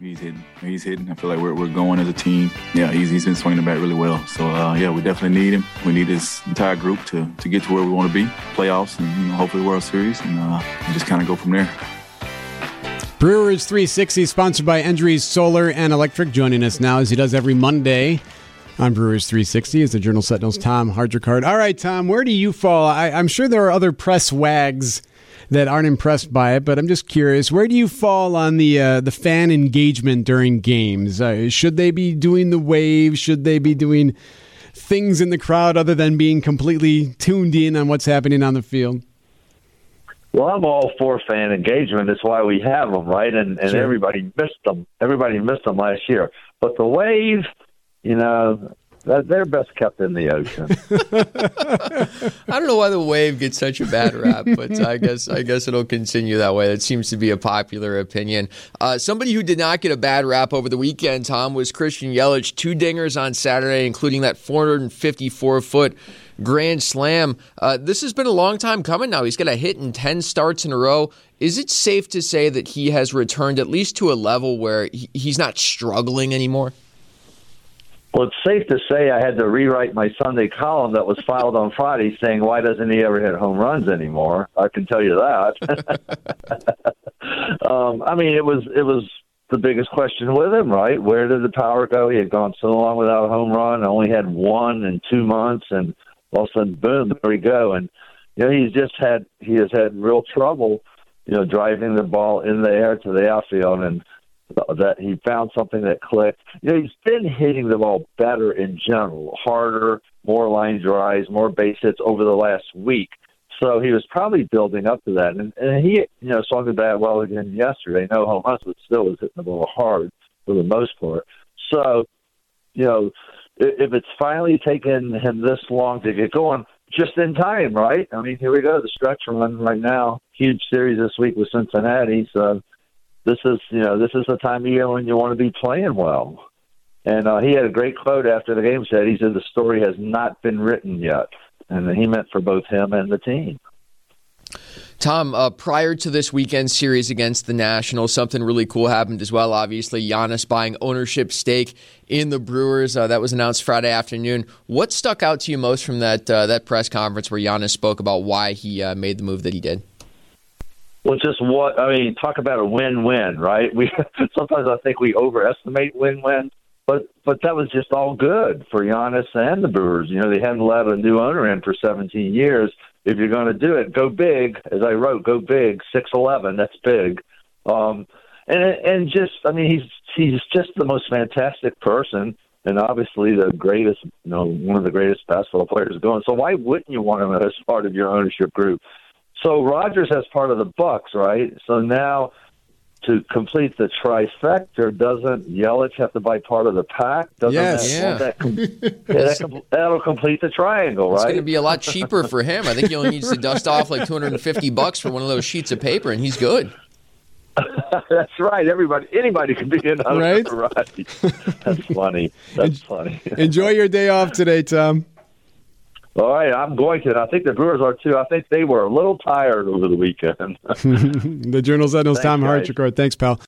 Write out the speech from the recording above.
He's hitting. He's hitting. I feel like we're, we're going as a team. Yeah, he's, he's been swinging the bat really well. So, uh, yeah, we definitely need him. We need this entire group to, to get to where we want to be, playoffs, and you know, hopefully World Series, and, uh, and just kind of go from there. Brewers 360, sponsored by Endries Solar and Electric, joining us now as he does every Monday on Brewers 360 is the Journal Sentinel's Tom Haudricourt. All right, Tom, where do you fall? I, I'm sure there are other press wags that aren't impressed by it, but I'm just curious, where do you fall on the uh, the fan engagement during games? Uh, should they be doing the wave? Should they be doing things in the crowd other than being completely tuned in on what's happening on the field? Well, I'm all for fan engagement. That's why we have them, right? And and sure. everybody missed them. Everybody missed them last year. But the wave, you know, they're best kept in the ocean. I don't know why the wave gets such a bad rap, but I guess I guess it'll continue that way. That seems to be a popular opinion. Uh, somebody who did not get a bad rap over the weekend, Tom, was Christian Yelich. Two dingers on Saturday, including that 454 foot grand slam. Uh, this has been a long time coming now. He's got a hit in 10 starts in a row. Is it safe to say that he has returned at least to a level where he's not struggling anymore? Well, it's safe to say I had to rewrite my Sunday column that was filed on Friday saying, why doesn't he ever hit home runs anymore? I can tell you that. um, I mean, it was, it was the biggest question with him, right? Where did the power go? He had gone so long without a home run, only had one in two months, and all of a sudden, boom, there we go. And you know, he's just had he has had real trouble, you know, driving the ball in the air to the outfield, and that he found something that clicked. You know, he's been hitting the ball better in general, harder, more line drives, more base hits over the last week. So he was probably building up to that, and, and he, you know, swung the bat well again yesterday. No home runs, but still was hitting the ball hard for the most part. So, you know, if it's finally taken him this long to get going, just in time, right? I mean, here we go, the stretch run right now. Huge series this week with Cincinnati. So this is, you know, this is the time of year when you want to be playing well. And uh, he had a great quote after the game. Said he said the story has not been written yet, and he meant for both him and the team. Tom, uh, prior to this weekend series against the Nationals, something really cool happened as well. Obviously, Giannis buying ownership stake in the Brewers. Uh, that was announced Friday afternoon. What stuck out to you most from that uh, that press conference where Giannis spoke about why he uh, made the move that he did? Well, just what I mean. Talk about a win-win, right? We sometimes I think we overestimate win-win, but but that was just all good for Giannis and the Brewers. You know, they hadn't let a new owner in for 17 years if you're going to do it, go big. As I wrote, go big. Six eleven, that's big. Um, and and just, I mean, he's he's just the most fantastic person, and obviously the greatest, you know, one of the greatest basketball players going. So why wouldn't you want him as part of your ownership group? So Rodgers has part of the Bucks, right? So now to complete the trifecta, doesn't Yelich have to buy part of the pack? Doesn't yes, that, yeah. That com- yeah that will complete the triangle, right? It's going to be a lot cheaper for him. I think he only needs to dust off like 250 bucks for one of those sheets of paper, and he's good. That's right. Everybody, anybody can be in right? right. That's funny. That's funny. Enjoy your day off today, Tom. Oh, All right, I'm going to. I think the Brewers are too. I think they were a little tired over the weekend. the Journal Sentinel's Tom Haudricourt. Thanks, pal.